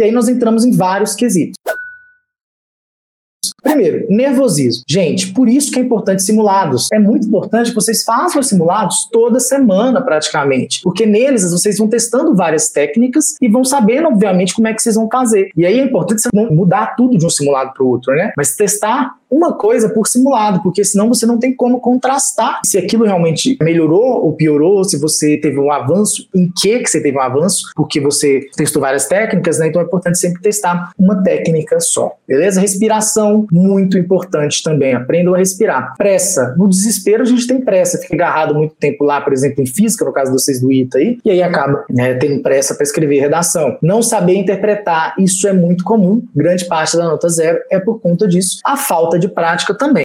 E aí nós entramos em vários quesitos. Primeiro, nervosismo. Gente, por isso que é importante simulados. É muito importante que vocês façam os simulados toda semana, praticamente. Porque neles vocês vão testando várias técnicas e vão sabendo, obviamente, como é que vocês vão fazer. E aí é importante você não mudar tudo de um simulado para o outro, né? Mas testar uma coisa por simulado, porque senão você não tem como contrastar se aquilo realmente melhorou ou piorou, se você teve um avanço, em que que você teve um avanço, porque você testou várias técnicas, né? Então é importante sempre testar uma técnica só, beleza? Respiração, muito importante também, aprendam a respirar. Pressa, no desespero a gente tem pressa, fica agarrado muito tempo lá, por exemplo, em física, no caso de vocês do ITA aí, e aí acaba né, tendo pressa para escrever redação. Não saber interpretar, isso é muito comum, grande parte da nota zero é por conta disso. A falta de prática também.